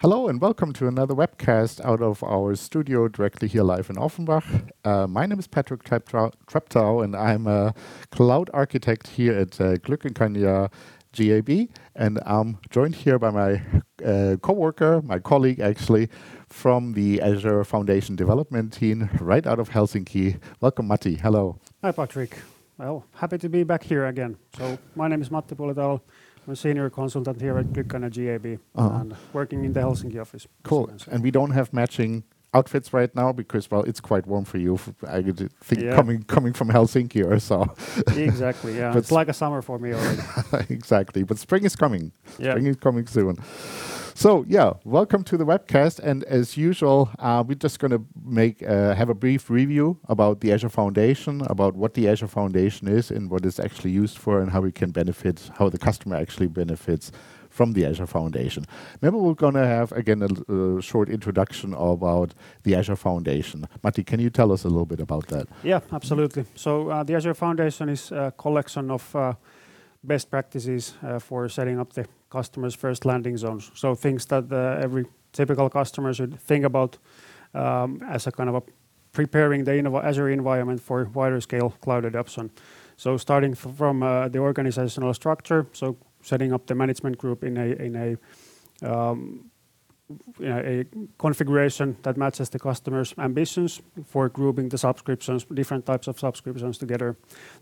Hello and welcome to another webcast out of our studio directly here live in Offenbach. Uh, my name is Patrick Treptow and I'm a cloud architect here at uh, Glück Kanja GAB and I'm joined here by my uh, co-worker, my colleague actually, from the Azure Foundation development team right out of Helsinki. Welcome Matti, hello. Hi Patrick. Well, happy to be back here again. So my name is Matti Puletalo. I'm a senior consultant here at Glück Kanja GAB uh-huh. and working in the Helsinki office. Cool. And we don't have matching outfits right now because well it's quite warm for you i think yeah. coming coming from helsinki or so exactly yeah it's like a summer for me already exactly but spring is coming yeah. spring is coming soon so yeah, welcome to the webcast. And as usual, uh, we're just going to make uh, have a brief review about the Azure Foundation, about what the Azure Foundation is and what it's actually used for, and how we can benefit, how the customer actually benefits from the Azure Foundation. Maybe we're going to have again a, short introduction about the Azure Foundation. Matti, can you tell us a little bit about that? Yeah, absolutely. So uh, the Azure Foundation is a collection of uh, best practices uh, for setting up the customers' first landing zones. So things that uh, every typical customer should think about um, as a kind of a preparing the Azure environment for wider scale cloud adoption. So starting from uh, the organizational structure, so setting up the management group in a in a um, a configuration that matches the customer's ambitions for grouping the subscriptions, different types of subscriptions together.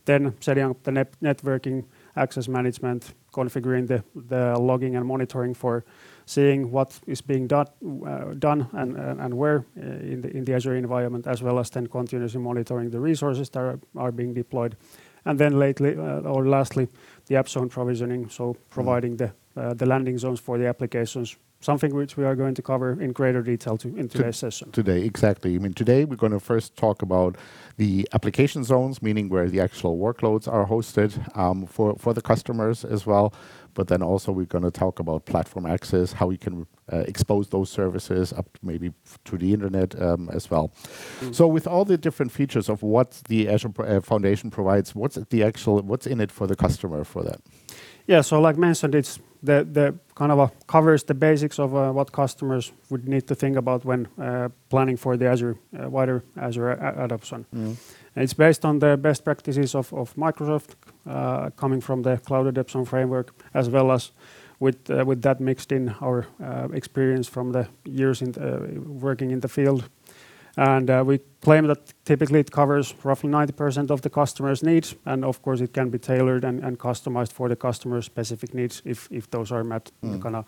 Then setting up the net networking access management, configuring the, the logging and monitoring for seeing what is being done, uh, done and, and where uh, in, the, in the Azure environment, as well as then continuously monitoring the resources that are, are being deployed. And then lately, uh, or lastly, the app zone provisioning, so providing mm. the, uh, the landing zones for the applications something which we are going to cover in greater detail to, in today's to session. Today, exactly. I mean, today we're going to first talk about the application zones, meaning where the actual workloads are hosted um, for, for the customers as well. But then also we're going to talk about platform access, how we can uh, expose those services up to maybe to the internet um, as well. Mm. So with all the different features of what the Azure uh, Foundation provides, what's the actual, what's in it for the customer for that? Yeah, so like mentioned, it's the, the kind of covers the basics of uh, what customers would need to think about when uh, planning for the Azure uh, wider Azure adoption. Mm. It's based on the best practices of, of Microsoft uh, coming from the cloud adoption framework, as well as with uh, with that mixed in our uh, experience from the years in working in the field uh, we claim that typically it covers roughly 90% of the customer's needs, and of course it can be tailored and, and customized for the customer's specific needs if, if those are met, mm. kind of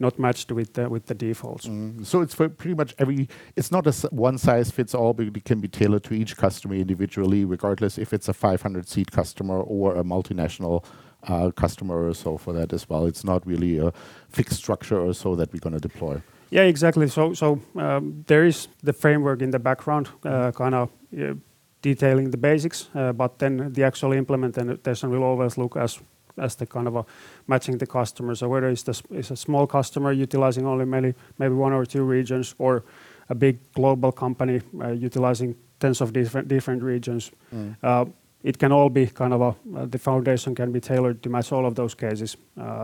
not matched with the, with the defaults. Mm. So it's for pretty much every. It's not a one size fits all, but it can be tailored to each customer individually, regardless if it's a 500 seat customer or a multinational uh, customer or so for that as well. It's not really a fixed structure or so that we're going to deploy. Yeah, exactly. So, so um, there is the framework in the background, uh, kind of uh, detailing the basics, uh, but then the actual implementation will always look as as the kind of a matching the customer. So whether it's, the, it's a small customer utilizing only maybe maybe one or two regions, or a big global company uh, utilizing tens of different different regions. Mm. Uh, it can all be kind of a uh, the foundation can be tailored to match all of those cases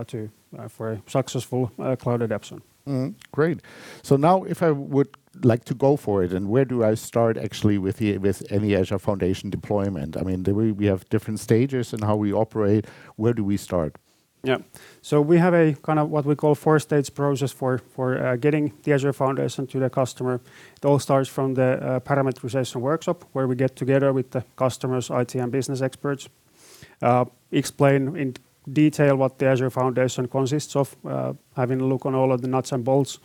to for a successful cloud adoption. Mm, great. So now, if I would like to go for it, and where do I start actually with the with any Azure Foundation deployment? I mean, we we have different stages in how we operate. Where do we start? Yeah. So we have a kind of what we call four-stage process for for uh, getting the Azure Foundation to the customer. It all starts from the uh, parameterization workshop, where we get together with the customers, IT and business experts, uh, explain in detail what the Azure Foundation consists of, uh, having a look on all of the nuts and bolts,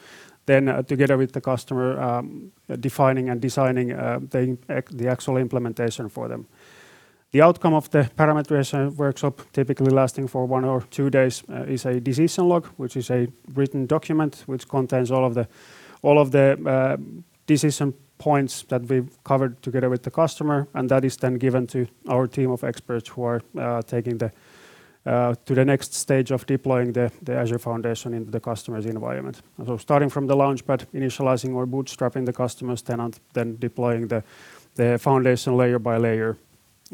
then uh, together with the customer, um, defining and designing uh, the, the actual implementation for them. The outcome of the parameterization workshop, typically lasting for one or two days, uh, is a decision log, which is a written document which contains all of the all of the uh, decision points that we've covered together with the customer, and that is then given to our team of experts who are uh, taking the to the next stage of deploying the, the Azure Foundation into the customer's environment. So starting from the Launchpad, initializing or bootstrapping the customer's tenant, then deploying the, the foundation layer by layer.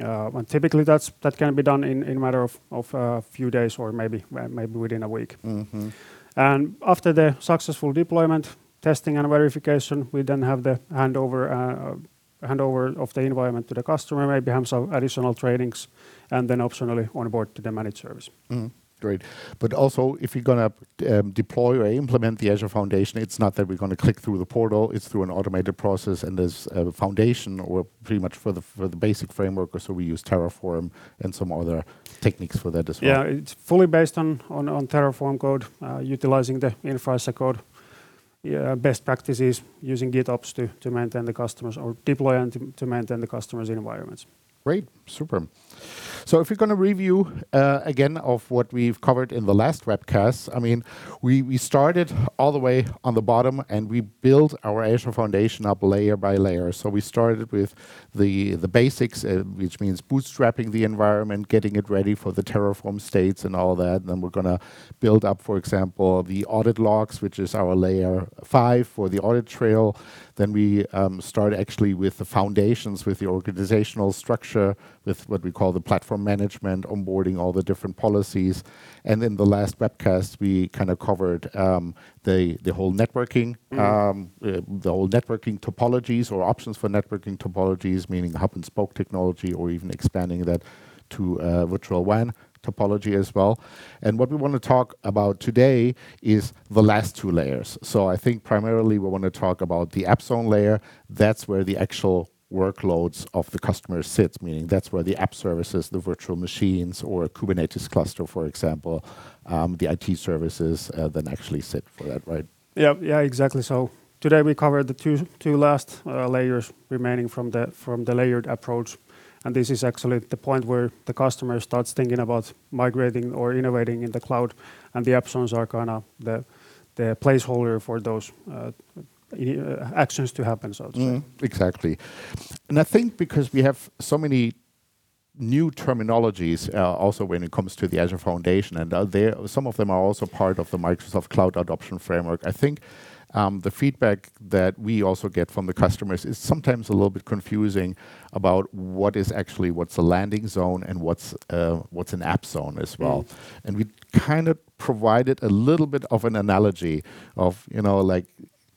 Uh, and typically that's, that can be done in, in a matter of, of a few days or maybe, maybe within a week. Mm -hmm. After the successful deployment, testing, and verification, we then have the handover of the environment to the customer, maybe have some additional trainings, and then optionally onboard to the managed service. Mm-hmm. Great. But also, if you're going to um, deploy or implement the Azure Foundation, it's not that we're going to click through the portal, it's through an automated process, and there's a foundation or pretty much for the basic framework, or so we use Terraform and some other techniques for that as well. Yeah, it's fully based on Terraform code, uh, utilizing the Infra code, Uh, best practices using GitOps to maintain the customers or deploy and to maintain the customers' environments. Great. Super. So if you're going to review uh, again of what we've covered in the last webcast, I mean, we we started all the way on the bottom, and we built our Azure Foundation up layer by layer. So we started with the basics, uh, which means bootstrapping the environment, getting it ready for the Terraform states and all that. Then, we're going to build up, for example, the audit logs, which is our layer five for the audit trail. Then we um, start actually with the foundations, with the organizational structure, with what we call the platform management, onboarding all the different policies. And in the last webcast, we kind of covered um, mm-hmm. um, uh, the whole networking topologies or options for networking topologies, meaning hub and spoke technology, or even expanding that to uh, virtual WAN topology as well. And what we want to talk about today is the last two layers. So I think primarily we want to talk about the app zone layer. That's where the actual workloads of the customer sits, meaning that's where the app services, the virtual machines, or Kubernetes cluster, for example, um, the IT services uh, then actually sit for that, right? Yeah, yeah, exactly. So today we covered the two two last uh, layers remaining from the layered approach, and this is actually the point where the customer starts thinking about migrating or innovating in the cloud, and the app zones are the the placeholder for those uh, uh, actions to happen, so to say. Mm-hmm. Exactly. And I think because we have so many new terminologies uh, also when it comes to the Azure Foundation, and some of them are also part of the Microsoft Cloud Adoption Framework. I think Um, the feedback that we also get from the customers is sometimes a little bit confusing about what is actually what's a landing zone and what's uh, what's an app zone as well. Mm. And we kind of provided a little bit of an analogy of you know like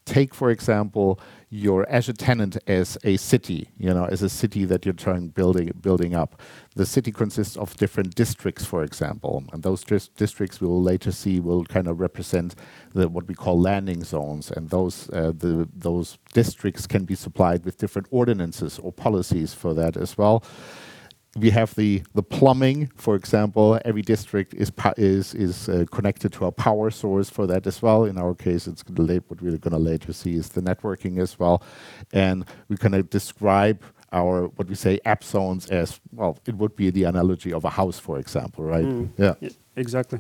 take, for example, your Azure tenant as a city you know, as a city that you're trying building building up. The city consists of different districts, for example, and those districts we will later see will kind of represent what we call landing zones, and those uh, those districts can be supplied with different ordinances or policies for that as well. We have the the plumbing, for example. Every district is is is uh, connected to a power source for that as well. In our case, it's what we're going to later see is the networking as well. And We kinda describe our, what we say, app zones as, well, it would be the analogy of a house, for example, right? Mm. Yeah. Exactly.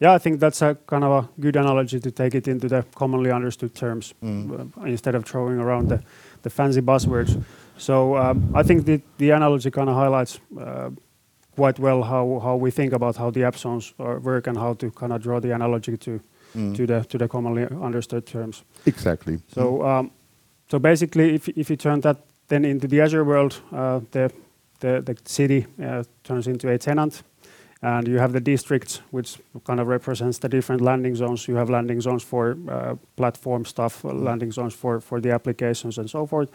Yeah, I think that's a kind of a good analogy to take it into the commonly understood terms mm. uh, instead of throwing around the fancy buzzwords. Um, I think the analogy kind of highlights uh, quite well how we think about how the app uh, work and how to kind of draw the analogy mm. to the commonly understood terms. Exactly. So um, basically, if you turn that then into the Azure world, uh, the city turns into a tenant, and you have the districts, which kind of represents the different landing zones. You have landing zones for platform stuff, landing zones for the applications, and so forth.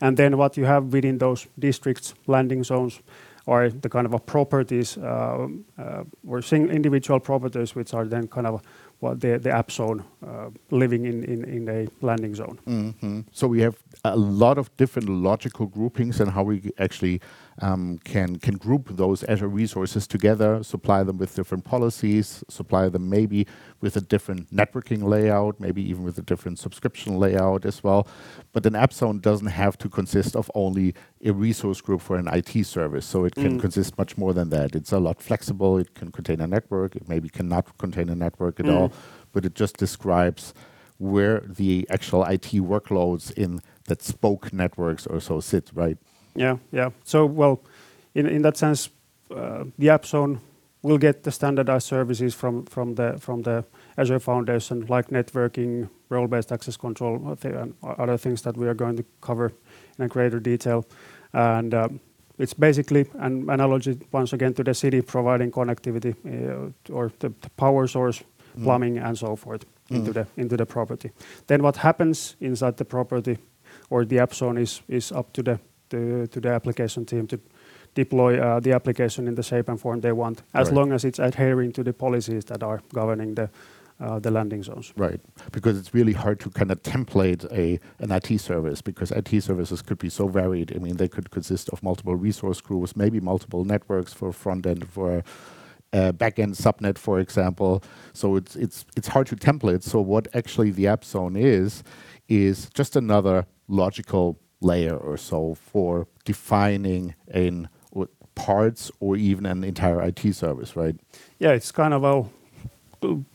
And then what you have within those districts, landing zones, are the kind of properties uh, uh, or individual properties, which are then kind of what the app zone uh, living in a landing zone. Mm-hmm. So we have a lot of different logical groupings and how we actually um, can can group those Azure resources together, supply them with different policies, supply them maybe with a different networking layout, maybe even with a different subscription layout as well. But an app zone doesn't have to consist of only a resource group for an IT service. So it can mm. consist much more than that. It's a lot flexible. It can contain a network. It maybe cannot contain a network at mm. all. But it just describes where the actual IT workloads in that spoke networks or so sit, right? Yeah. Yeah. So, well, in in that sense, uh, the app zone will get the standardized services from the Azure Foundation, like networking, role-based access control, and other things that we are going to cover in greater detail. And um, it's basically an analogy, once again, to the city providing connectivity uh, or the power source, mm. plumbing, and so forth. Mm. into the into the property. Then what happens inside the property or the app zone is is up to the to, to the application team to deploy uh, the application in the shape and form they want, as right. long as it's adhering to the policies that are governing the uh, the landing zones. Right, because it's really hard to kind of template a an IT service because IT services could be so varied. I mean, they could consist of multiple resource groups, maybe multiple networks for front end for uh, backend subnet, for example. So it's it's it's hard to template. So what actually the app zone is is just another logical layer or so for defining in parts or even an entire IT service, right? Yeah, it's kind of a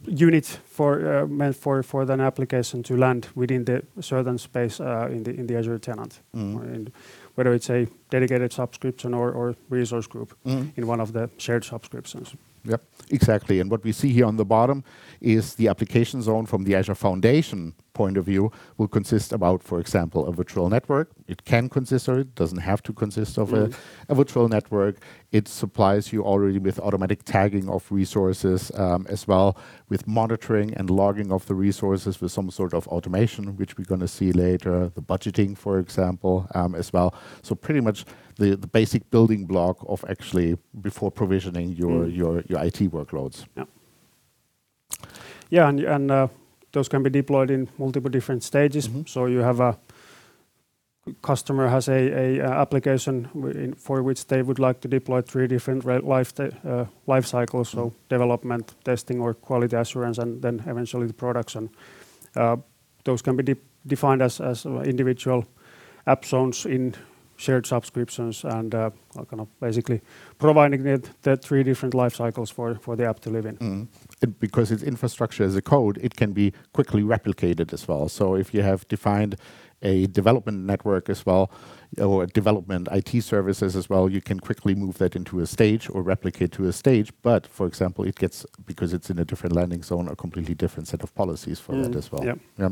unit for uh, meant for for an application to land within the certain space uh, in the in the Azure tenant, mm. whether it's a dedicated subscription or, or resource group mm. in one of the shared subscriptions. Yep, exactly. And what we see here on the bottom is the application zone from the Azure Foundation point of view will consist about, for example, a virtual network. It can consist or it doesn't have to consist of mm. a, a, virtual network. It supplies you already with automatic tagging of resources um, as well with monitoring and logging of the resources with some sort of automation, which we're going to see later, the budgeting, for example, um, as well. So pretty much the, the basic building block of actually before provisioning your, mm. your, your IT workloads. Yeah. Yeah, and, and uh, those can be deployed in multiple different stages. Mm-hmm. So you have a customer has a, application for which they would like to deploy three different life uh, life cycles, so mm-hmm. development, testing, or quality assurance, and then eventually the production. Uh, those can be de- defined as, as individual app zones in shared subscriptions and uh, kind of basically providing the, the, three different life cycles for, for the app to live in. Mm. It, because it's infrastructure as a code, it can be quickly replicated as well. So if you have defined a development network as well, or development IT services as well, you can quickly move that into a stage or replicate to a stage. But for example, it gets, because it's in a different landing zone, a completely different set of policies for mm. that as well. Yep. Yeah.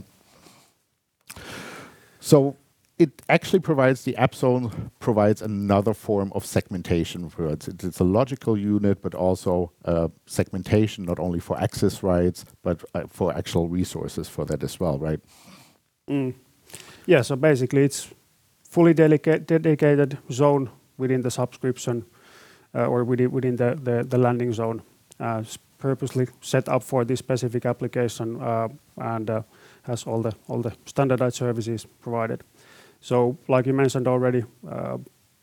It actually provides the app zone provides another form of segmentation for it. It's a logical unit, but also uh, segmentation not only for access rights but uh, for actual resources for that as well, right? Mm. Yeah. So basically, it's fully dedicated zone within the subscription uh, or within, within the, the, the landing zone, uh, purposely set up for this specific application uh, and uh, has all the all the standardized services provided. So like you mentioned already, uh,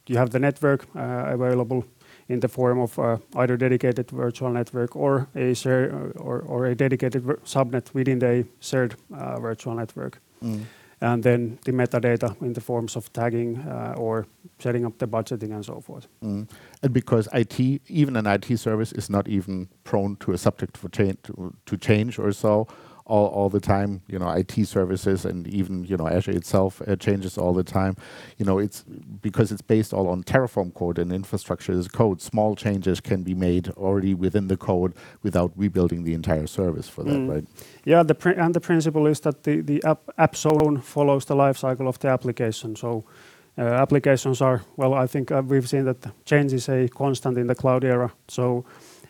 you have the network uh, available in the form of uh, either dedicated virtual network or a share or, or a dedicated subnet within the shared virtual network. Mm. And then the metadata in the forms of tagging or setting up the budgeting and so forth. Mm. And because IT, even an IT service, is not even prone to a subject to change or so, all, all the time. You know, IT services and even you know Azure itself uh, changes all the time. You know, it's because it's based all on Terraform code and infrastructure as code. Small changes can be made already within the code without rebuilding the entire service for that, mm. right? Yeah, the and the principle is that the the app, app zone follows the life cycle of the application. So. Uh, applications are well. I think uh, we've seen that change is a constant in the cloud era. So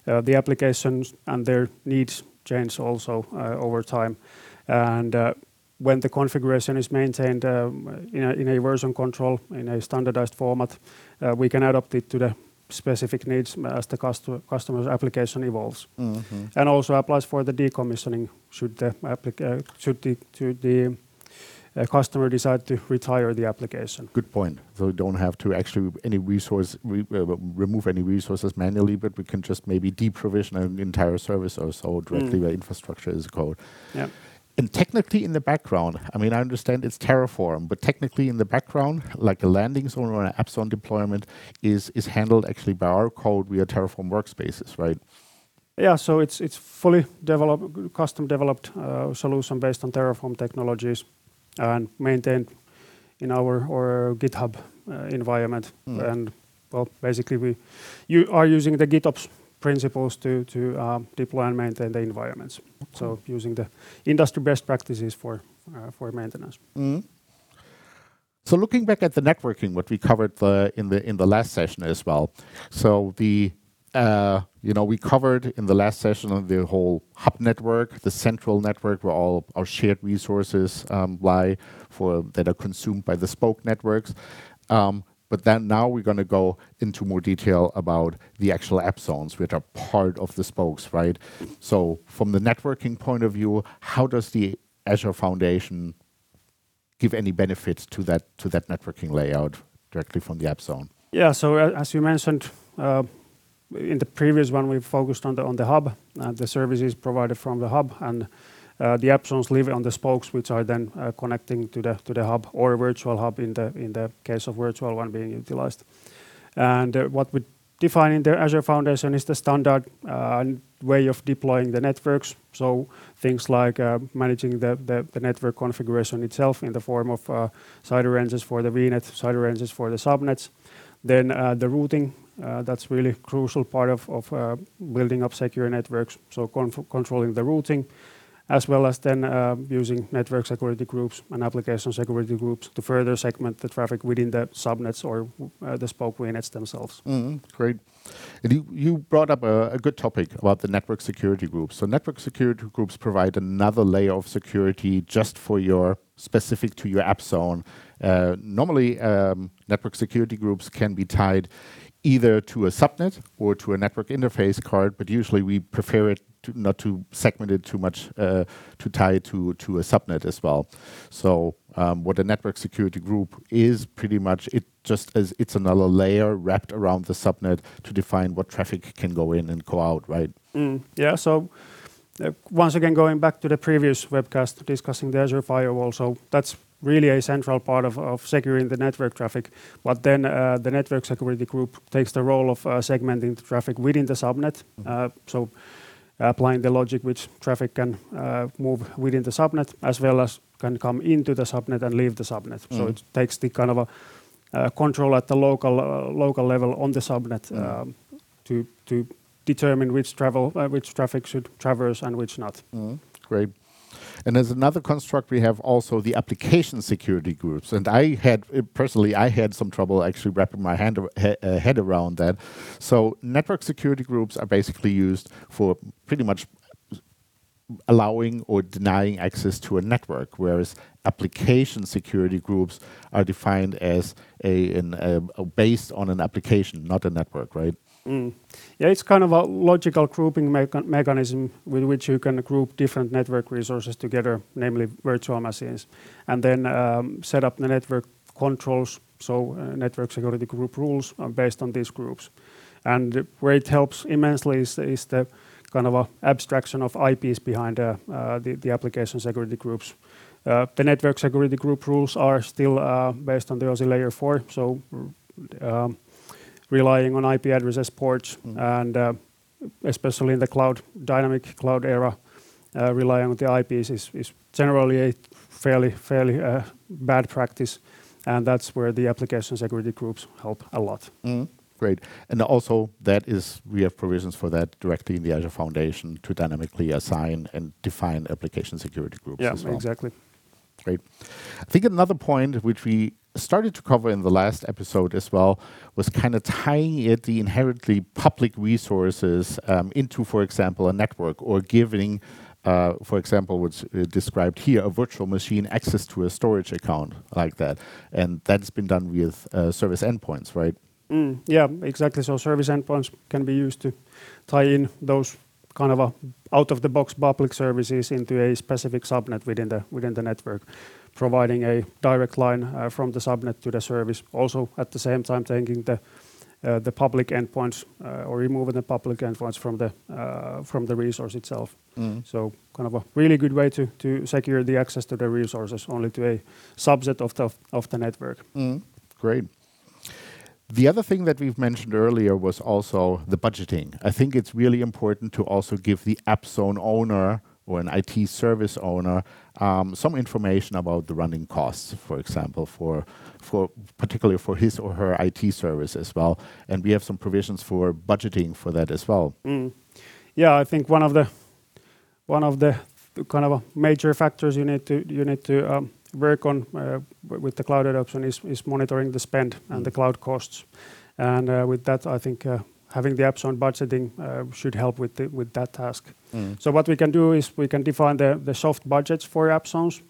uh, the applications and their needs change also uh, over time. And uh, when the configuration is maintained um, in a, in, a, version control in a standardized format, uh, we can adapt it to the specific needs as the customer, customer's application evolves. Mm-hmm. And also applies for the decommissioning should the, a customer decide to retire the application. Good point. So we don't have to actually any resource re, uh, remove any resources manually, but we can just maybe deprovision an entire service or so directly mm. where infrastructure is code. Yeah. And technically, in the background, I mean, I understand it's Terraform, but technically, in the background, like a landing zone or an app zone deployment, is is handled actually by our code via Terraform workspaces, right? Yeah, so it's it's fully developed, custom developed uh, solution based on Terraform technologies and maintained in our, our GitHub uh, environment. Mm. And well, basically we you are using the GitOps principles to to uh, deploy and maintain the environments. Okay. So using the industry best practices for uh, for maintenance. Mm. So looking back at the networking, what we covered the, in the in the last session as well. So the uh, you know, we covered in the last session the whole hub network, the central network where all our shared resources um, lie for that are consumed by the spoke networks. Um, but then now we're going to go into more detail about the actual app zones, which are part of the spokes, right? So from the networking point of view, how does the Azure Foundation give any benefits to that to that networking layout directly from the app zone? Yeah. So uh, as you mentioned, uh, in the previous one, we focused on the on the hub, uh, the services provided from the hub, and uh, the app live on the spokes, which are then uh, connecting to the to the hub or virtual hub in the in the case of virtual WAN being utilized. And uh, what we define in the Azure Foundation is the standard way of deploying the networks. So things like managing the, network configuration itself in the form of CIDR ranges for the VNet, CIDR ranges for the subnets. Then the routing that's really crucial part of, uh, building up secure networks. So controlling the routing, as well as then uh, using network security groups and application security groups to further segment the traffic within the subnets or uh, the spoke VNets themselves. Mm, great. You, brought up a, good topic about the network security groups. So network security groups provide another layer of security just for your specific to your app zone. Uh, normally, um, network security groups can be tied either to a subnet or to a network interface card, but usually we prefer it to not to segment it too much uh, to tie it to, to a subnet as well. So um, what a network security group is pretty much it just as it's another layer wrapped around the subnet to define what traffic can go in and go out, right? Mm, yeah, so uh, once again going back to the previous webcast discussing the Azure firewall, so that's really a central part of, of securing the network traffic. But then uh, the network security group takes the role of uh, segmenting the traffic within the subnet. Mm-hmm. Uh, so applying the logic which traffic can uh, move within the subnet as well as can come into the subnet and leave the subnet. Mm. So it takes the kind of a uh, control at the local uh, local level on the subnet mm. Um, to to determine which travel which traffic should traverse and which not. Mm. Great. And as another construct, we have also the application security groups. And I had, uh, personally, I had some trouble actually wrapping my hand, uh, head around that. So network security groups are basically used for pretty much allowing or denying access to a network, whereas application security groups are defined as a, an, a based on an application, not a network, right? Mm. Yeah, it's kind of a logical grouping mecha mechanism with which you can group different network resources together, namely virtual machines, and then um, set up the network controls, so uh, network security group rules are based on these groups. And where it helps immensely is, is the kind of a abstraction of IPs behind uh, uh, the, the application security groups. Uh, the network security group rules are still uh, based on the OSI layer 4, so um, relying on IP addresses ports mm. and uh, especially in the cloud dynamic cloud era, uh, relying on the IPs is, is generally a fairly fairly uh, bad practice, and that's where the application security groups help a lot. Mm. Great, and also that is we have provisions for that directly in the Azure Foundation to dynamically assign and define application security groups. Yeah, well. exactly. Great. I think another point which we started to cover in the last episode as well was kind of tying it, the inherently public resources, um, into, for example, a network or giving, uh, for example, what's uh, described here, a virtual machine access to a storage account like that. And that's been done with uh, service endpoints, right? Mm, yeah, exactly. So service endpoints can be used to tie in those kind of a out of the box public services into a specific subnet within the within the network providing a direct line uh, from the subnet to the service. Also, at the same time, taking the uh, the public endpoints uh, or removing the public endpoints from the from the resource itself. Mm. So, kind of a really good way to to secure the access to the resources only to a subset of the of the network. Mm. Great. The other thing that we've mentioned earlier was also the budgeting. I think it's really important to also give the app zone owner or an IT service owner um, some information about the running costs, for example, for for particularly for his or her IT service as well. And we have some provisions for budgeting for that as well. Mm. Yeah, I think one of the one of the kind of major factors you need to you need to um, work on uh, with the cloud adoption is is monitoring the spend mm. and the cloud costs. And uh, with that, I think uh, having the app zone budgeting should help with that task. So what we can do is we can define the soft budgets for app zones,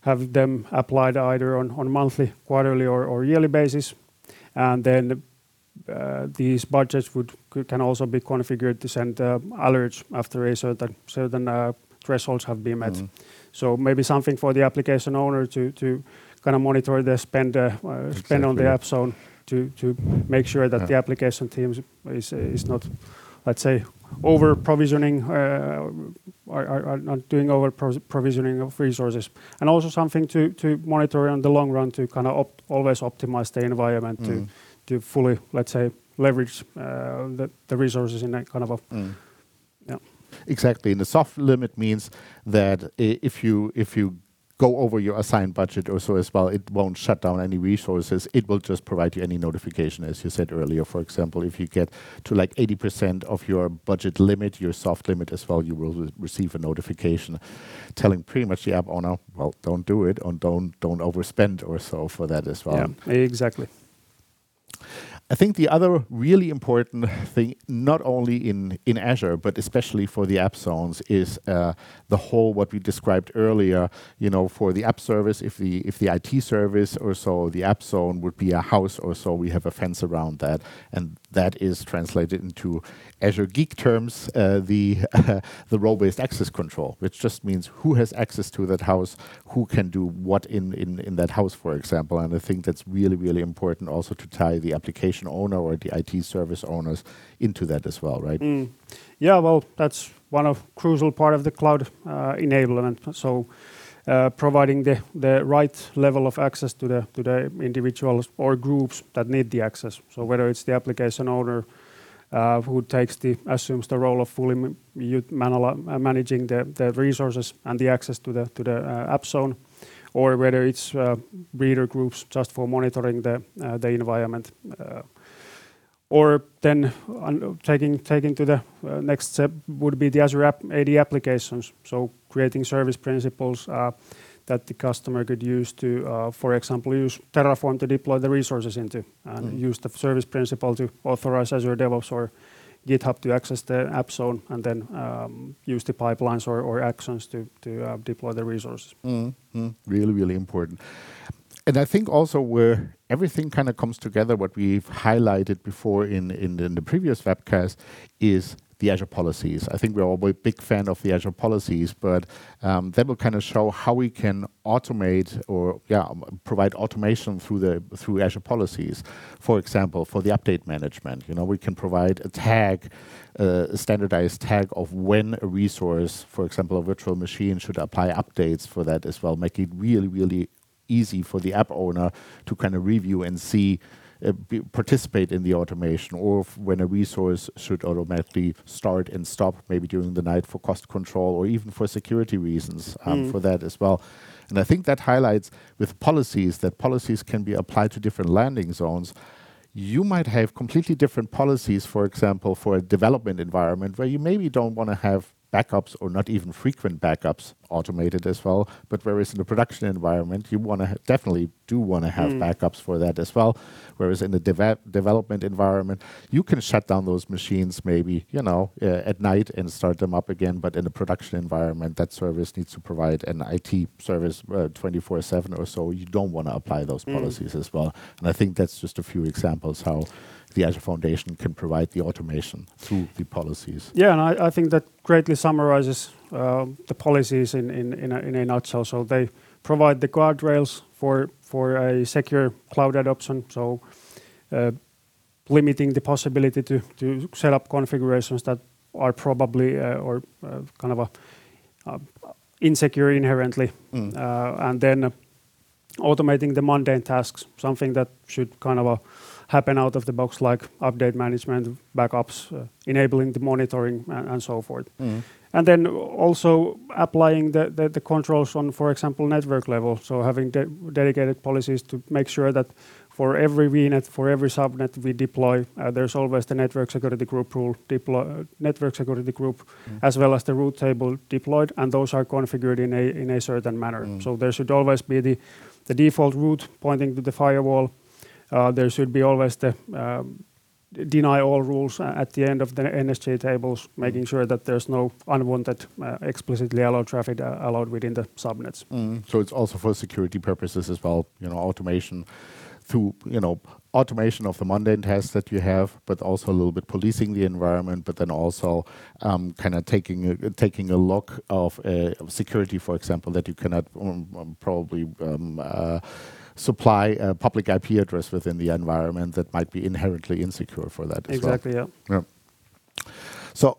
have them applied either on on monthly, quarterly, or yearly basis. And then these budgets can also be configured to send alerts after a certain thresholds have been met. So maybe something for the application owner to kind of monitor the spend uh, uh, on the app zone to make sure that the application team is not, let's say, over-provisioning or uh, not doing over-provisioning of resources. And also something to monitor in the long run to kind of always optimize the environment to mm. fully, let's say, leverage the resources in that kind of a, yeah. Exactly. And the soft limit means that if you if you go over your assigned budget or so as well, it won't shut down any resources. It will just provide you any notification, as you said earlier. For example, if you get to like 80% of your budget limit, your soft limit as well, you will receive a notification telling pretty much the app owner, well, don't do it or don't overspend or so for that as well. Yeah, exactly. I think the other really important thing, not only in in Azure, but especially for the app zones, is uh, the whole what we described earlier, you know, for the app service, if the if the IT service or so, the app zone would be a house or so, we have a fence around that. And that is translated into Azure Geek terms, uh, the role-based access control, which just means who has access to that house, who can do what in in, in that house, for example. And I think that's really, really important also to tie the application owner or the IT service owners into that as well, right? Mm. Yeah, well, that's one of crucial part of the cloud uh, enablement. So Uh, providing the right level of access to the individuals or groups that need the access. So whether it's the application owner uh, who takes the assumes the role of fully uh, managing the resources and the access to the app zone, or whether it's reader groups just for monitoring the environment. Or then uh, taking to the uh, next step would be the Azure AD applications. So creating service principals uh, that the customer could use to, for example, use Terraform to deploy the resources into and mm. use the service principal to authorize Azure DevOps or GitHub to access the app zone and then um, use the pipelines or actions to deploy the resources. Mm-hmm. Really, really important. And I think also where everything kind of comes together, what we've highlighted before in in the previous webcast is the Azure policies. I think we're all a big fan of the Azure policies, but um, that will kind of show how we can automate or, yeah, um, provide automation through the through Azure policies. For example, for the update management, you know, we can provide a tag, uh, a standardized tag of when a resource, for example, a virtual machine should apply updates for that as well, make it really, really easy for the app owner to kind of review and see, uh, participate in the automation, or when a resource should automatically start and stop maybe during the night for cost control or even for security reasons um, mm. for that as well. And I think that highlights with policies that policies can be applied to different landing zones. You might have completely different policies, for example, for a development environment where you maybe don't want to have backups or not even frequent backups automated as well. But whereas in a production environment, you want to definitely do want to have hmm. backups for that as well. Whereas in the development environment, you can shut down those machines maybe, you know, uh, at night and start them up again. But in a production environment, that service needs to provide an IT service uh, 24/7 or so. You don't want to apply those hmm. policies as well. And I think that's just a few examples how the Azure Foundation can provide the automation through the policies. Yeah, and I think that greatly summarizes uh, the policies in in in in a nutshell. So they provide the guardrails for a secure cloud adoption. So uh, limiting the possibility to set up configurations that are probably uh, or uh, kind of insecure inherently. Mm. And then automating the mundane tasks, something that should kind of happen out of the box, like update management, backups, uh, enabling the monitoring, and so forth. Mm-hmm. And then also applying the the controls on, for example, network level. So having dedicated policies to make sure that for every VNet, for every subnet we deploy, uh, there's always the network security group rule, uh, network security group, mm-hmm. as well as the route table deployed. And those are configured in a in a certain manner. Mm. So there should always be the default route pointing to the firewall. Uh, there should be always the um, deny all rules at the end of the NSG tables, mm. making sure that there's no unwanted uh, explicitly allowed traffic uh, allowed within the subnets. Mm. So it's also for security purposes as well, you know, automation through, you know, automation of the mundane tasks that you have, but also a little bit policing the environment, but then also um, kind of taking a look of security, for example, that you cannot um, probably supply a public IP address within the environment that might be inherently insecure for that as well. Exactly, yeah. So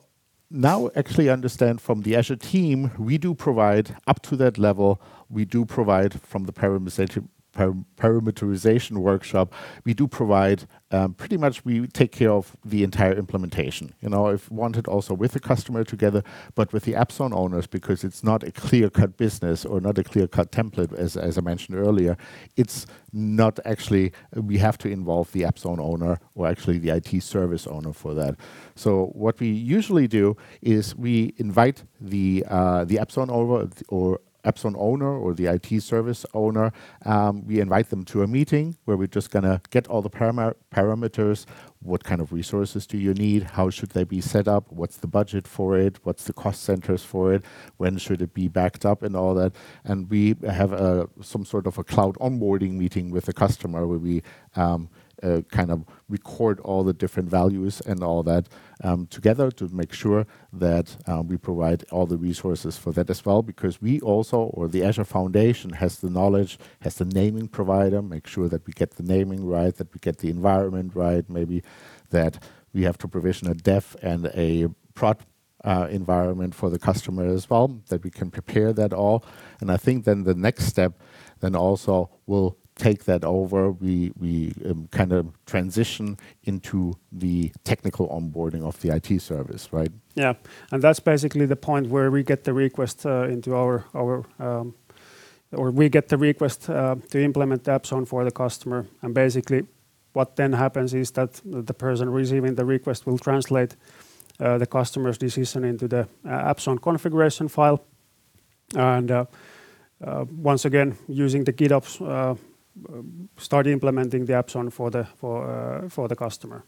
Now actually understand from the Azure team, we do provide up to that level, we do provide from the parameterization workshop, we do provide um, pretty much we take care of the entire implementation. You know, if wanted also with the customer together, but with the app zone owners, because it's not a clear-cut business or not a clear-cut template as as I mentioned earlier, it's not actually we have to involve the app zone owner or actually the IT service owner for that. So what we usually do is we invite the uh, app zone owner or the IT service owner, um, we invite them to a meeting where we're just gonna get all the parameters. What kind of resources do you need? How should they be set up? What's the budget for it? What's the cost centers for it? When should it be backed up and all that? And we have some sort of a cloud onboarding meeting with the customer where we um, Uh, kind of record all the different values and all that um, together to make sure that um, we provide all the resources for that as well. Because we also, or the Azure Foundation, has the knowledge, has the naming provider, make sure that we get the naming right, that we get the environment right, maybe that we have to provision a dev and a prod uh, environment for the customer as well, that we can prepare that all. And I think then the next step then also will take that over. We we um, kind of transition into the technical onboarding of the IT service, right? Yeah. And that's basically the point where we get the request uh, into our our, um, or we get the request uh, to implement the app zone for the customer. And basically what then happens is that the person receiving the request will translate uh, the customer's decision into the app zone configuration file. And uh, once again, using the GitOps, Um, start implementing the app zone uh, for the customer.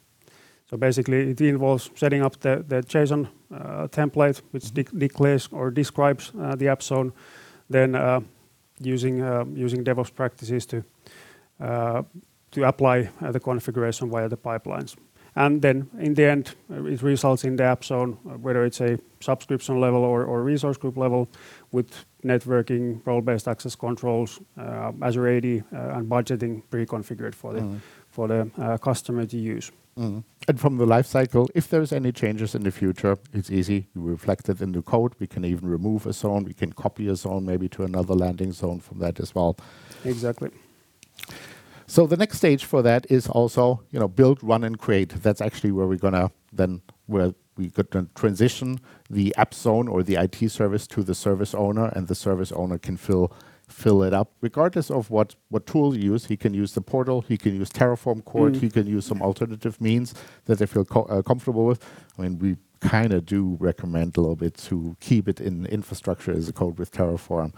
So basically it involves setting up the the JSON uh, template which mm-hmm. declares or describes uh, the app zone, then using using DevOps practices to apply the configuration via the pipelines. And then in the end, uh, it results in the app zone, uh, whether it's a subscription level or resource group level with networking, role-based access controls, uh, Azure AD, and budgeting pre-configured for the- Mm-hmm For the customer to use. Mm-hmm. And from the life cycle, if there's any changes in the future, it's easy. We reflect it in the code. We can even remove a zone. We can copy a zone maybe to another landing zone from that as well. Exactly. So the next stage for that is also, you know, build, run, and create. That's actually where we're gonna then where we could transition the app zone or the IT service to the service owner, and the service owner can fill fill it up. Regardless of what tool you use, he can use the portal, he can use Terraform core. Mm He can use some alternative means that they feel comfortable with. I mean, we kinda do recommend a little bit to keep it in infrastructure as a code with Terraform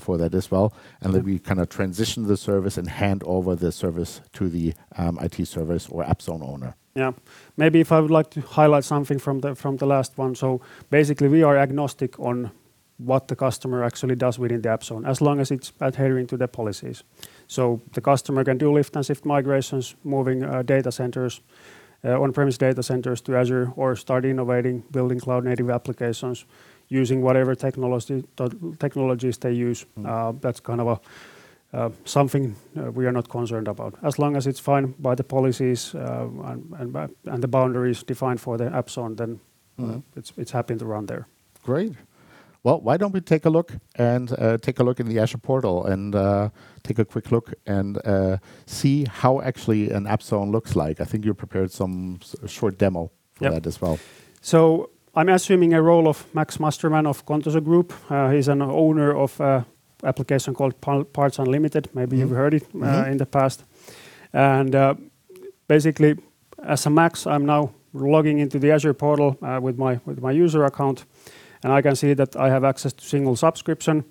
for that as well. Mm-hmm. We kinda transition the service and hand over the service to the IT service or app zone owner. Yeah. Maybe if I would like to highlight something from the last one. So basically, we are agnostic on what the customer actually does within the app zone, as long as it's adhering to the policies. So the customer can do lift and shift migrations, moving data centers, Uh, on-premise data centers to Azure or start innovating, building cloud-native applications using whatever technologies they use. Mm. Uh, that's kind of uh, something we are not concerned about. As long as it's fine by the policies, and the boundaries defined for the app zone, then. Mm It's happy to run there. Great. Well, why don't we take a look and uh, take a look in the Azure portal and uh, take a quick look and uh, see how actually an app zone looks like. I think you prepared some short demo for that as well. So I'm assuming a role of Max Mustermann of Contoso Group. Uh, he's an owner of a application called Parts Unlimited. Maybe you've mm-hmm. heard it. Mm-hmm In the past. And basically, as a Max, I'm now logging into the Azure portal with my with my user account, I can see that I have access to single subscription,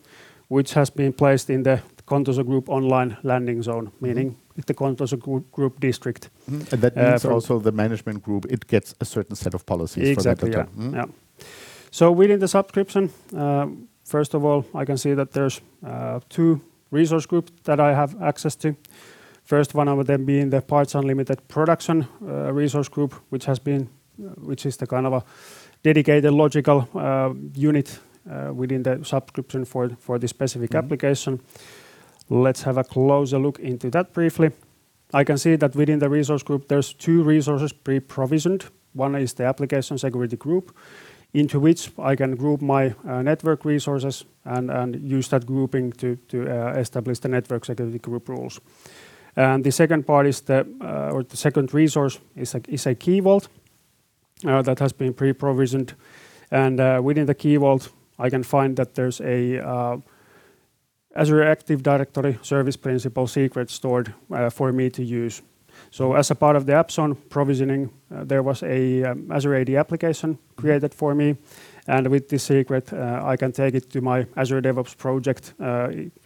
which has been placed in the Contoso Group online landing zone. Mm-hmm Meaning the Contoso Group district. Mm-hmm. And that means also the management group, it gets a certain set of policies for that. Exactly, yeah. Mm-hmm. So within the subscription, first of all, I can see that there's two resource groups that I have access to. First one of them being the Parts Unlimited production resource group, which is the kind of a dedicated logical uh, unit uh, within the subscription for this specific mm-hmm. application. Let's have a closer look into that briefly. I can see that within the resource group, there's two resources pre-provisioned. One is the application security group, into which I can group my uh, network resources and use that grouping to establish the network security group rules. And the second part is the, or the second resource is a Key Vault Uh, that has been pre-provisioned. And uh within the Key Vault, I can find that there's a uh, Azure Active Directory service principal secret stored uh, for me to use. So as a part of the AppZone provisioning, there was a um, Azure AD application created for me. And with this secret, I can take it to my Azure DevOps project,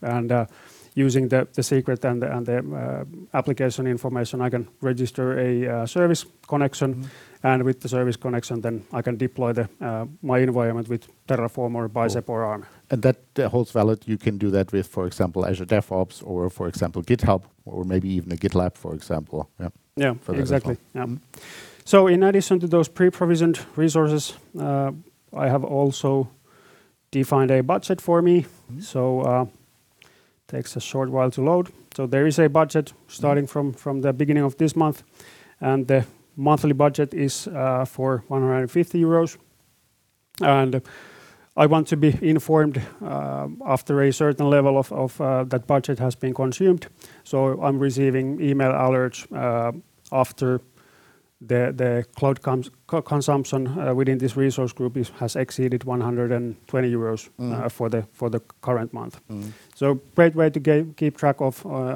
and using the the secret and the uh, application information, I can register a uh, service connection. Mm-hmm. And with the service connection, then I can deploy the, uh, my environment with Terraform or Bicep or ARM. And that holds valid. You can do that with, for example, Azure DevOps or, for example, GitHub or maybe even a GitLab, for example. Yeah. Yeah, exactly. Yeah. Mm-hmm. So in addition to those pre-provisioned resources, I have also defined a budget for me. Mm-hmm. Takes a short while to load. So there is a budget starting from from the beginning of this month, and the monthly budget is uh, for 150 euros. And I want to be informed uh, after a certain level of uh, that budget has been consumed. So I'm receiving email alerts after the cloud consumption uh, within this resource group has exceeded 120 euros uh, mm. for the current month. Mm. So great way to keep track uh,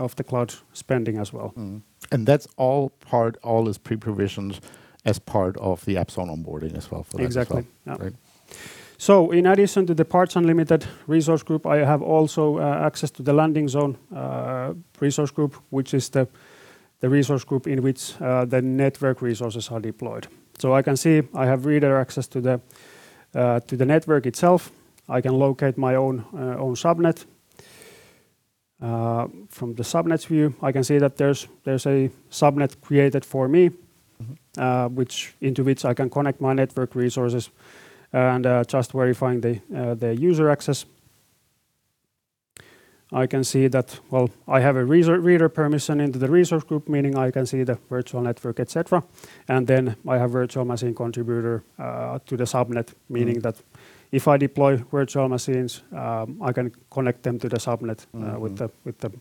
of the cloud spending as well. Mm. And that's all part, all is pre-provisioned as part of the AppZone onboarding as well for that as well. Exactly. Right. In addition to the Parts Unlimited resource group, I have also access to the Landing Zone resource group, which is the resource group in which uh, the network resources are deployed. So I can see I have reader access to the uh to the network itself. I can locate my own uh, own subnet. Uh, from the subnets view, I can see that there's there's a subnet created for me, mm-hmm. which into which I can connect my network resources and just verifying the user access. I can see that, well, I have a reader permission into the resource group, meaning I can see the virtual network, et cetera. And then I have virtual machine contributor uh, to the subnet, meaning mm. that if I deploy virtual machines, um, I can connect them to the subnet uh, mm-hmm. with the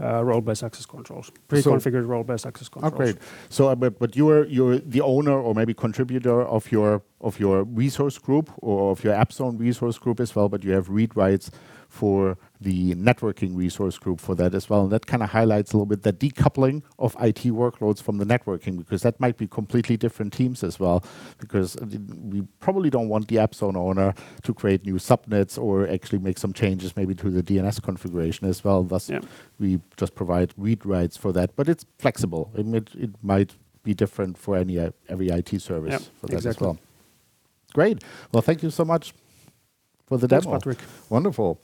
uh, role-based access controls, pre-configured role-based access controls. Great. So, but you're you're the owner or maybe contributor of your resource group or of your AppZone resource group as well, but you have read rights for the networking resource group for that as well. And that kind of highlights a little bit the decoupling of IT workloads from the networking, because that might be completely different teams as well. Because uh, we probably don't want the app zone owner to create new subnets or actually make some changes maybe to the DNS configuration as well. Yeah. We just provide read rights for that, but it's flexible. It might be different for any uh, every IT service. Yeah. For that as well. Great. Well, thank you so much for the demo. Thanks, Patrick. Wonderful.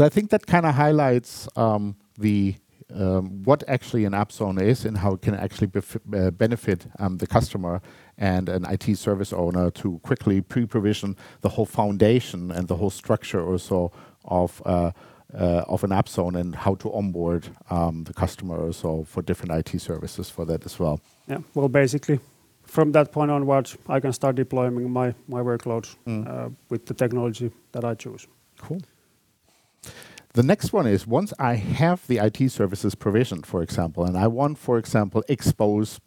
I think that kind of highlights um, the um, what actually an AppZone is and how it can actually uh, benefit um, the customer and an IT service owner to quickly pre-provision the whole foundation and the whole structure also of uh, uh, of an AppZone and how to onboard the customer also for different IT services for that as well. Yeah. Well, basically, from that point onwards, I can start deploying my my workloads mm. with the technology that I choose. Cool. The next one is once I have the IT services provisioned, for example, and I want, for example, expose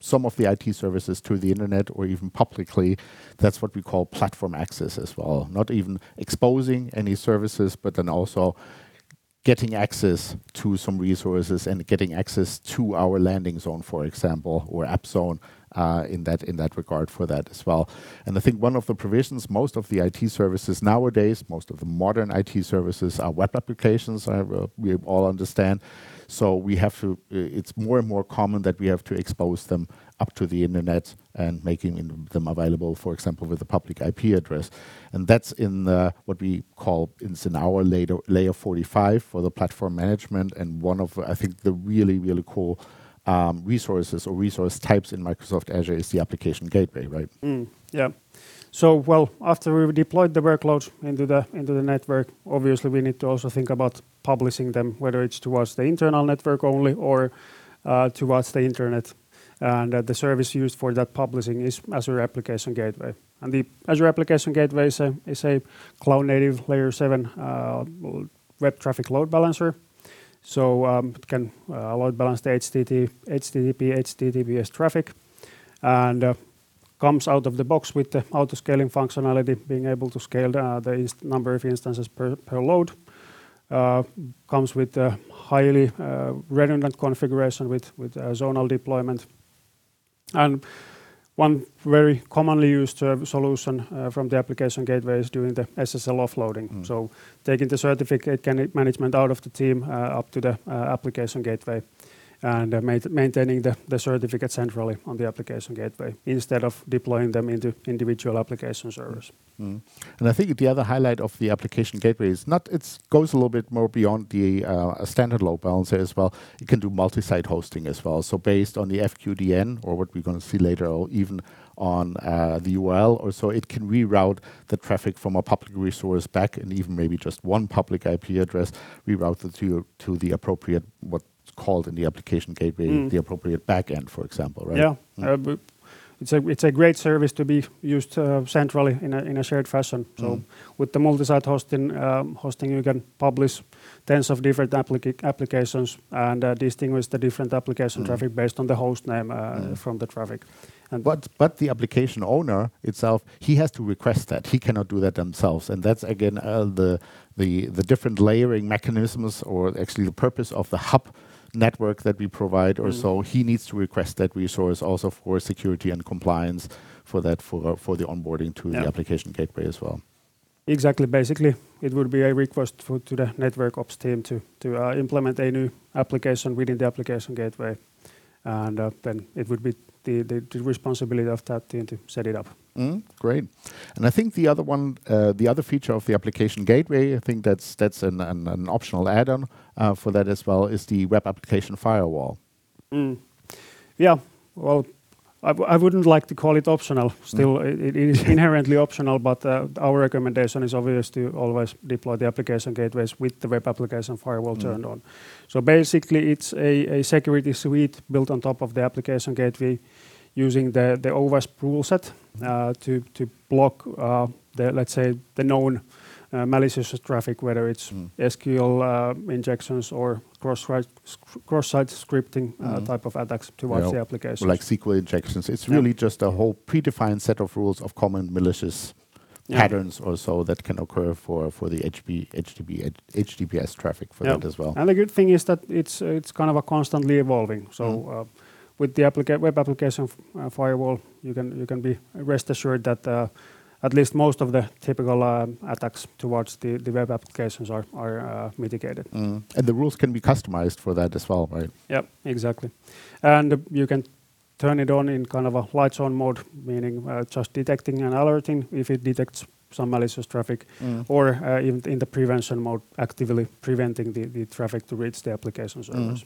some of the IT services to the internet or even publicly, that's what we call platform access as well. Not even exposing any services, but then also getting access to some resources and getting access to our landing zone, for example, or AppZone uh, in that in that regard for that as well. And I think one of the provisions, most of the IT services nowadays, most of the modern IT services are web applications. Uh, we all understand. So we have to. It's more and more common that we have to expose them up to the internet and making them available, for example, with a public IP address. And that's in uh, what we call in our layer, layer 45 for the platform management. And one of, I think, the really, really cool um, resources or resource types in Microsoft Azure is the application gateway, right? Mm, yeah. So, well, after we deployed the workloads into the into the network, obviously we need to also think about publishing them, whether it's towards the internal network only or uh, towards the internet and uh, the service used for that publishing is Azure Application Gateway. And the Azure Application Gateway is a, is a cloud native layer 7 uh, web traffic load balancer. So um, it can uh, load balance the HTTP, HTTP, HTTPS traffic and uh, comes out of the box with the auto scaling functionality, being able to scale uh, the number of instances per, load. Uh, comes with a highly redundant configuration with, zonal deployment one very commonly used uh, solution uh, from the application gateway is doing the SSL offloading. Mm. So taking the certificate management out of the team uh, up to the uh, application gateway and uh, maintaining the, certificate centrally on the application gateway instead of deploying them into individual application servers. Mm. And I think the other highlight of the application gateway is not it goes a little bit more beyond the uh, standard load balancer as well. It can do multi-site hosting as well. So based on the FQDN or what we're going to see later, or even on uh, the URL or so, it can reroute the traffic from a public resource back, and even maybe just one public IP address, reroute it to the appropriate what called in the application gateway mm. the appropriate backend, for example, right? Yeah. Mm. Uh, it's a it's a great service to be used uh, centrally in a in a shared fashion. So mm. with the multi-site hosting um, hosting you can publish tens of different applica applications and uh, distinguish the different application mm. traffic based on the host name uh, mm. from the traffic. And but but the application owner itself he has to request that he cannot do that themselves, and that's again uh, the the the different layering mechanisms or actually the purpose of the hub network that we provide or mm. so, he needs to request that resource also for security and compliance for that for for the onboarding to yeah. the application gateway as well. Exactly. Basically, it would be a request for, to the network ops team to to uh, implement a new application within the application gateway, and uh, then it would be the, the, the responsibility of that team to set it up. Mm, great. And I think the other one, uh, the other feature of the application gateway, I think that's that's an, an, an optional add-on uh, for that as well, is the web application firewall. Mm. Yeah. Well, I w- I wouldn't like to call it optional. Still, mm. it, it is inherently optional, but uh, our recommendation is obvious to always deploy the application gateways with the web application firewall mm. turned on. So basically, it's a, a security suite built on top of the application gateway using the, the OWASP rule set uh, to, to block uh, the, let's say, the known uh, malicious traffic, whether it's mm. SQL uh, injections or cross-site, scripting uh, mm. type of attacks towards the application. Like SQL injections. It's really yeah. just a whole predefined set of rules of common malicious yeah. patterns or so that can occur for, for the HB, HTTP, HTTPS traffic for that as well. And the good thing is that it's, it's kind of a constantly evolving. So mm with the web application uh, firewall, you can you can be rest assured that uh, at least most of the typical uh, attacks towards the, the web applications are are uh, mitigated. Mm. And the rules can be customized for that as well, right? Yep, exactly. And you can turn it on in kind of a lights on mode, meaning uh, just detecting and alerting if it detects some malicious traffic, mm. or uh, even in the prevention mode, actively preventing the, the traffic to reach the application servers.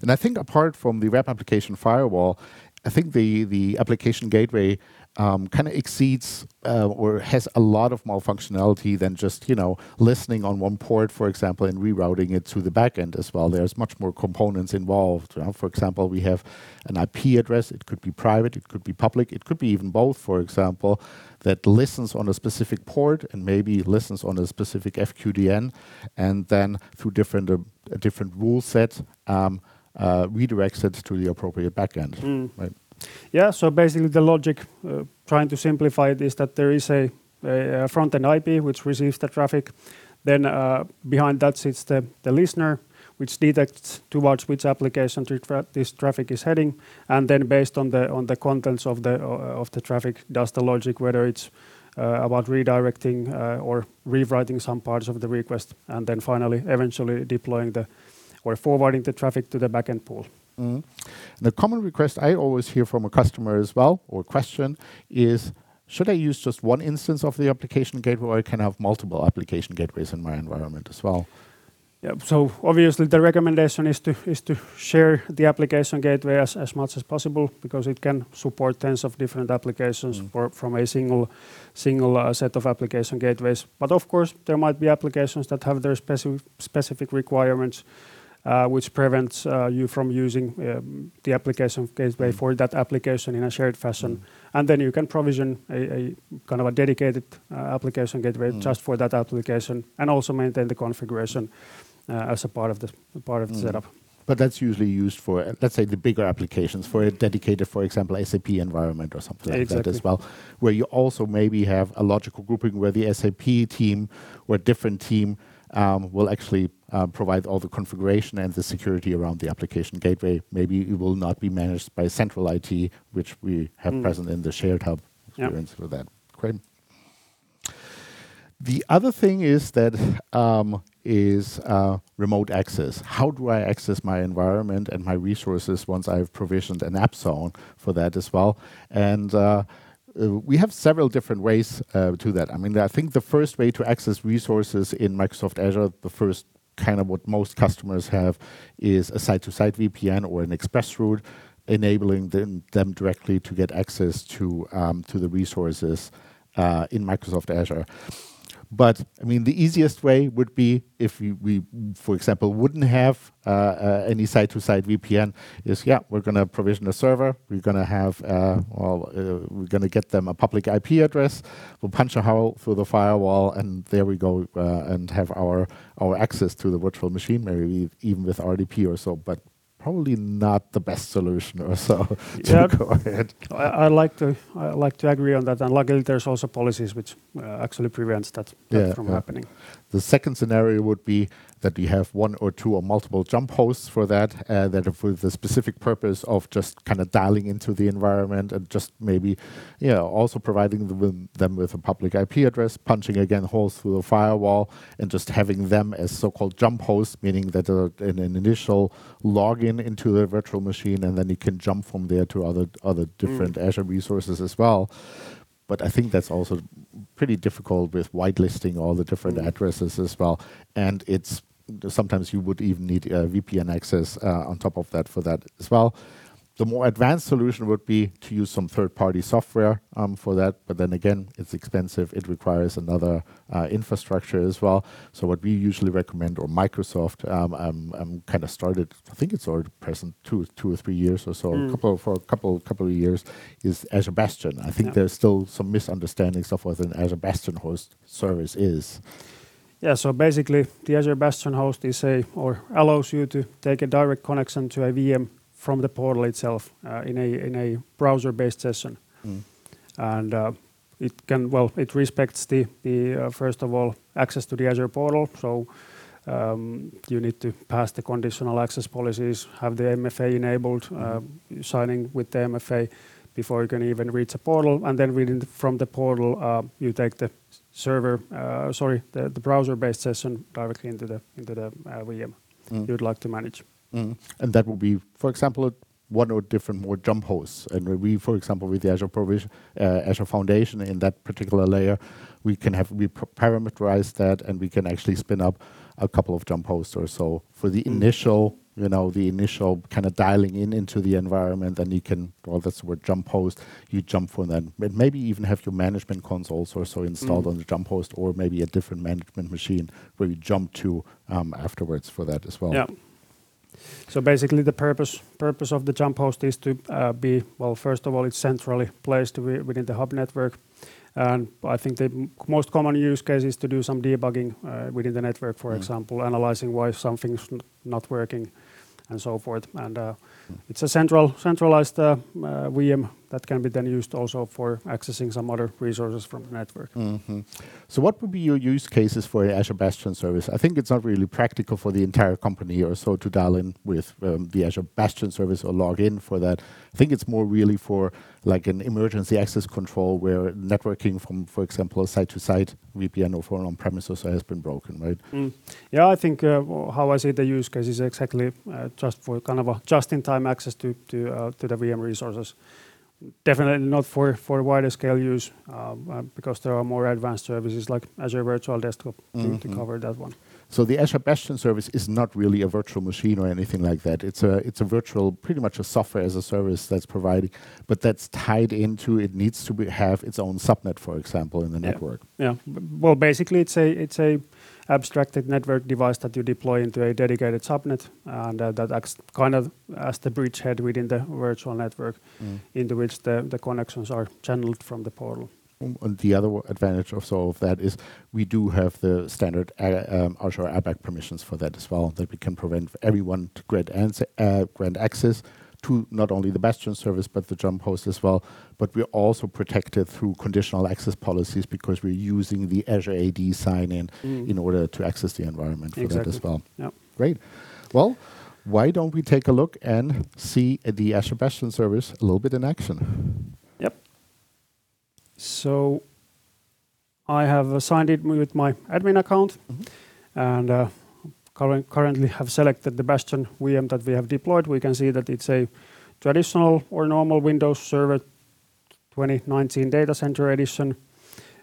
And I think apart from the web application firewall, I think the, the application gateway um, kind of exceeds uh, or has a lot of more functionality than just you know listening on one port, for example, and rerouting it to the backend as well. There's much more components involved. You know? For example, we have an IP address. It could be private. It could be public. It could be even both. For example, that listens on a specific port and maybe listens on a specific FQDN, and then through different uh, different rule set. Um, uh, redirects it to the appropriate backend. Mm. Right? Yeah, so basically the logic, uh, trying to simplify it, is that there is a, a, front-end IP which receives the traffic. Then uh, behind that sits the, the listener, which detects towards which application this traffic is heading, and then based on the on the contents of the of the traffic, does the logic whether it's about redirecting or rewriting some parts of the request, and then finally, eventually deploying or forwarding the traffic to the backend pool. Mm-hmm. The common request I always hear from a customer as well, or question, is should I use just one instance of the application gateway, or I can have multiple application gateways in my environment as well? Yeah. So obviously the recommendation is to is to share the application gateway as as much as possible because it can support tens of different applications mm-hmm. from a single single uh, set of application gateways. But of course, there might be applications that have their specific specific requirements, Uh, which prevents uh, you from using um, the application gateway mm. for that application in a shared fashion. Mm. And then you can provision a kind of a dedicated uh, application gateway mm. just for that application and also maintain the configuration as a part of the setup. But that's usually used for, let's say, the bigger applications for a dedicated, for example, SAP environment or something like that as well. Where you also maybe have a logical grouping where the SAP team or a different team Um, will actually um, provide all the configuration and the security around the application gateway. Maybe it will not be managed by central IT, which we have hmm. present in the shared hub experience for that. Great. The other thing is um, uh, remote access. How do I access my environment and my resources once I've provisioned an app zone for that as well? Uh, Uh, we have several different ways uh, to that. I mean, I think the first way to access resources in Microsoft Azure, the first kind of what most customers have is a site-to-site VPN or an express route, enabling them directly to get access to um, the resources uh, in Microsoft Azure. But I mean, the easiest way would be if we, for example, wouldn't have uh, uh, any site-to-site VPN is, yeah, we're going to provision a server. We're going to have, uh, well, uh, we're going to get them a public IP address. We'll punch a hole through the firewall, and there we go, and have our our access to the virtual machine, maybe even with RDP or so, but probably not the best solution or so to go ahead. I like to I like to agree on that. And luckily, there's also policies which uh, actually prevents that from happening. The second scenario would be that we have one or two or multiple jump hosts for that uh, that are for the specific purpose of just kind of dialing into the environment and just maybe yeah, also providing them with a public IP address, punching again holes through the firewall, and just having them as so-called jump hosts, meaning that in an initial login into the virtual machine, and then you can jump from there to other other mm. different Azure resources as well. But I think that's also pretty difficult with whitelisting all the different mm. addresses as well. Sometimes you would even need uh, VPN access uh, on top of that for that as well. The more advanced solution would be to use some third-party software um, for that. But then again, it's expensive. It requires another uh, infrastructure as well. So what we usually recommend, or Microsoft um, um, um kind of started, I think it's already present two two or three years or so, hmm. for a couple of years, is Azure Bastion. I think there's still some misunderstandings of what an Azure Bastion host service is. Yeah. So basically, the Azure Bastion host is a or allows you to take a direct connection to a VM from the portal itself uh, in a browser-based session. Mm. Well, it respects the, uh, first of all, access to the Azure portal. So um, you need to pass the conditional access policies, have the MFA enabled, hmm. signing with the MFA before you can even reach the portal. And then reading from the portal, you take the Uh, browser-based session directly into the into the uh, VM mm. you'd like to manage. Mm. And that would be, for example, one or different more jump hosts. And we, for example, with the Azure provision, uh, Azure Foundation in that particular layer, we can have we parameterize that, and we can actually spin up a couple of jump hosts or so. For the mm. initial dialing in into the environment. Then you can, well, that's the word jump host. You jump from that. And maybe even have your management consoles also installed mm. on the jump host or maybe a different management machine where you jump to um, afterwards for that as well. Yeah. So basically, the purpose purpose of the jump host is to uh, be, well, first of all, it's centrally placed within the hub network. I think the most common use case is to do some debugging uh, within the network, for mm. example, analyzing why something's not working and so forth. And uh, it's a centralized uh, VM that can be then used also for accessing some other resources from the network. Mm-hmm. So what would be your use cases for an Azure Bastion service? I think it's not really practical for the entire company or so to dial in with um, the Azure Bastion service or log in for that. I think it's more really for like an emergency access control where networking from, for example, a site-to-site VPN or for an on-premise also has been broken, right? Mm. Yeah, I think uh, how I see the use case is exactly uh, just for kind of a just-in-time access to to uh, to the VM resources. Definitely not for for wider scale use um, uh, because there are more advanced services like Azure Virtual Desktop to, mm-hmm. cover that one. So the Azure Bastion service is not really a virtual machine or anything like that. It's a it's a virtual, pretty much a software as a service that's providing, but that's tied into. It needs to be, have its own subnet, for example, in the network. Yeah. Well, basically, it's a it's a abstracted network device that you deploy into a dedicated subnet, and uh, that acts kind of as the bridgehead within the virtual network, mm. into which the the connections are channeled from the portal. And the other advantage of so of that is we do have the standard uh, um, Azure ABAC permissions for that as well, that we can prevent everyone to grant, uh, grant access to not only the Bastion service but the jump host as well. But we're also protected through conditional access policies because we're using the Azure AD sign-in mm. in order to access the environment for exactly. that as well. Yep. Great. Well, why don't we take a look and see the Azure Bastion service a little bit in action? Yep. So I have signed it with my admin account mm-hmm. and uh, currently have selected the Bastion VM that we have deployed. We can see that it's a traditional or normal Windows Server 2019 Data Center Edition.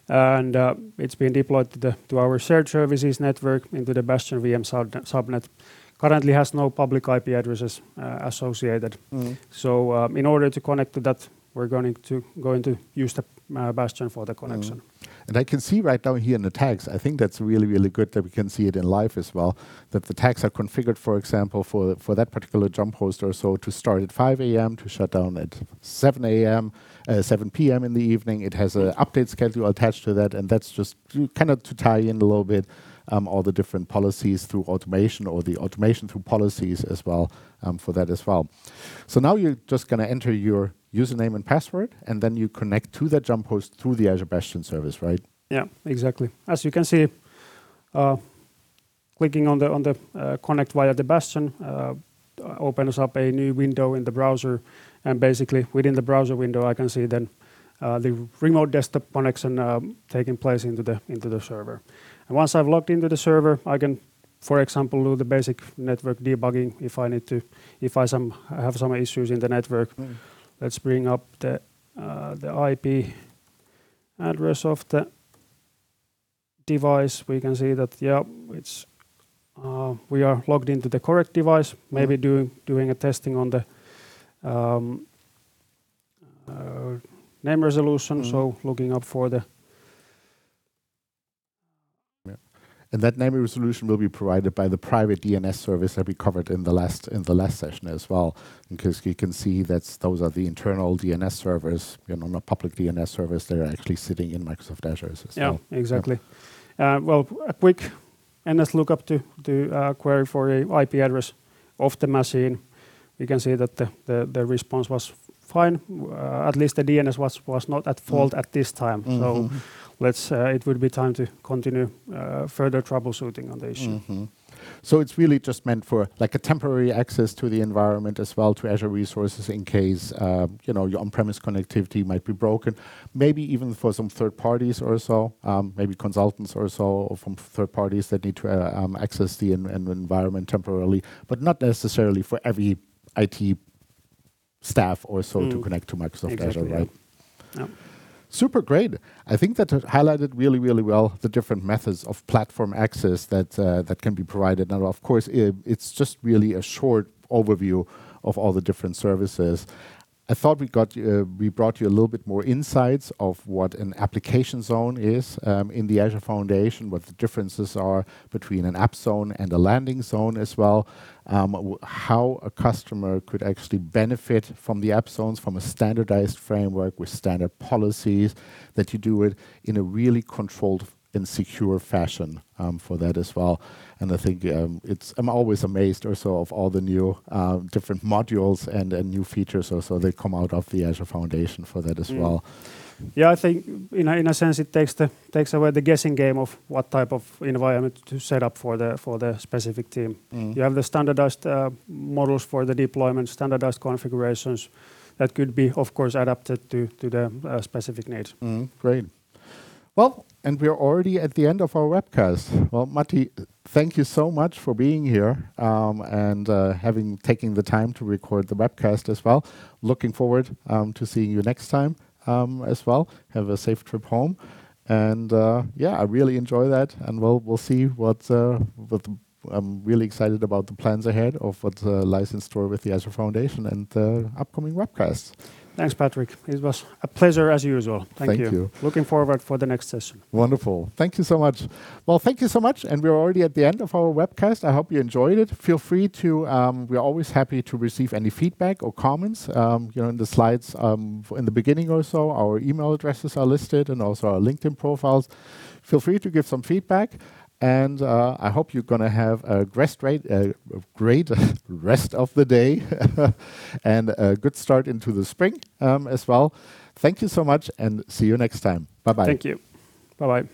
And uh, it's been deployed to, our shared services network into the Bastion VM subnet. Currently has no public IP addresses uh, associated. Mm-hmm. So um, in order to connect to that, we're going to going to use the uh, Bastion for the connection. Mm. And I can see right now here in the tags, I think that's really, really good that we can see it in live as well, that the tags are configured, for example, for, for that particular jump host or so to start at 5 a.m., to shut down at 7 a.m., uh, 7 p.m. in the evening. It has an update schedule attached to that, and that's just kind of to tie in a little bit um, all the different policies through automation or the automation through policies as well um, for that as well. So now you're just going to enter your username and password, and then you connect to that jump host through the Azure Bastion service, right? Yeah, exactly. As you can see, uh, clicking on the on the uh, connect via the Bastion uh, opens up a new window in the browser, and basically within the browser window, I can see then uh, the remote desktop connection um, taking place into the into the server. And once I've logged into the server, I can, for example, do the basic network debugging if I need to, if I some have some issues in the network. Mm. Let's bring up the uh, the IP address of the device. We can see that yeah, it's uh, we are logged into the correct device. Maybe mm. doing doing a testing on the um, uh, name resolution. So looking up for the And that naming resolution will be provided by the private DNS service that we covered in the last in the last session as well. Because you can see that those are the internal DNS servers, you know, not public DNS servers. They're actually sitting in Microsoft Azure as yeah, well. Exactly. Yeah. Uh, well, a quick NS lookup to to uh, query for a IP address of the machine. We can see that the the, the response was fine. Uh, at least the DNS was was not at fault mm. at this time. Mm -hmm. So mm-hmm let's uh, it would be time to continue uh, further troubleshooting on the issue. Mm -hmm. So it's really just meant for like a temporary access to the environment as well to Azure resources in case uh, you know your on-premise connectivity might be broken. Maybe even for some third parties or so, um, maybe consultants or so, or from third parties that need to uh, um, access the environment temporarily, but not necessarily for every IT staff or so mm. to connect to Microsoft exactly, Azure, right? Yeah. Super great. I think that highlighted really, really well the different methods of platform access that uh, that can be provided. Now, of course, it, it's just really a short overview of all the different services. I thought we got uh, we brought you a little bit more insights of what an application zone is um, in the Azure Foundation, what the differences are between an app zone and a landing zone as well, um, how a customer could actually benefit from the app zones from a standardized framework with standard policies, that you do it in a really controlled in secure fashion um, for that as well. And I think um, it's I'm always amazed also of all the new uh, different modules and, and new features also that come out of the Azure Foundation for that as mm. well. Yeah, I think in a, in a sense it takes the takes away the guessing game of what type of environment to set up for the for the specific team. Mm. You have the standardized uh, models for the deployment, standardized configurations that could be, of course, adapted to to the uh, specific needs. Mm, great. Well, and we're already at the end of our webcast. Well, Matti, thank you so much for being here um, and uh, having taken the time to record the webcast as well. Looking forward um, to seeing you next time um, as well. Have a safe trip home, and uh, yeah, I really enjoy that. And we'll we'll see what uh, what. I'm really excited about the plans ahead of what lies in store with the Azure Foundation and the upcoming webcasts. Thanks, Patrick. It was a pleasure as usual. Thank, thank you. you. Looking forward for the next session. Wonderful. Thank you so much. Well, thank you so much. And we're already at the end of our webcast. I hope you enjoyed it. Feel free to, um, we're always happy to receive any feedback or comments. Um, you know, in the slides um, in the beginning or so, our email addresses are listed and also our LinkedIn profiles. Feel free to give some feedback. And uh, I hope you're going to have a great, great rest of the day and a good start into the spring um, as well. Thank you so much and see you next time. Bye bye. Thank you. Bye bye.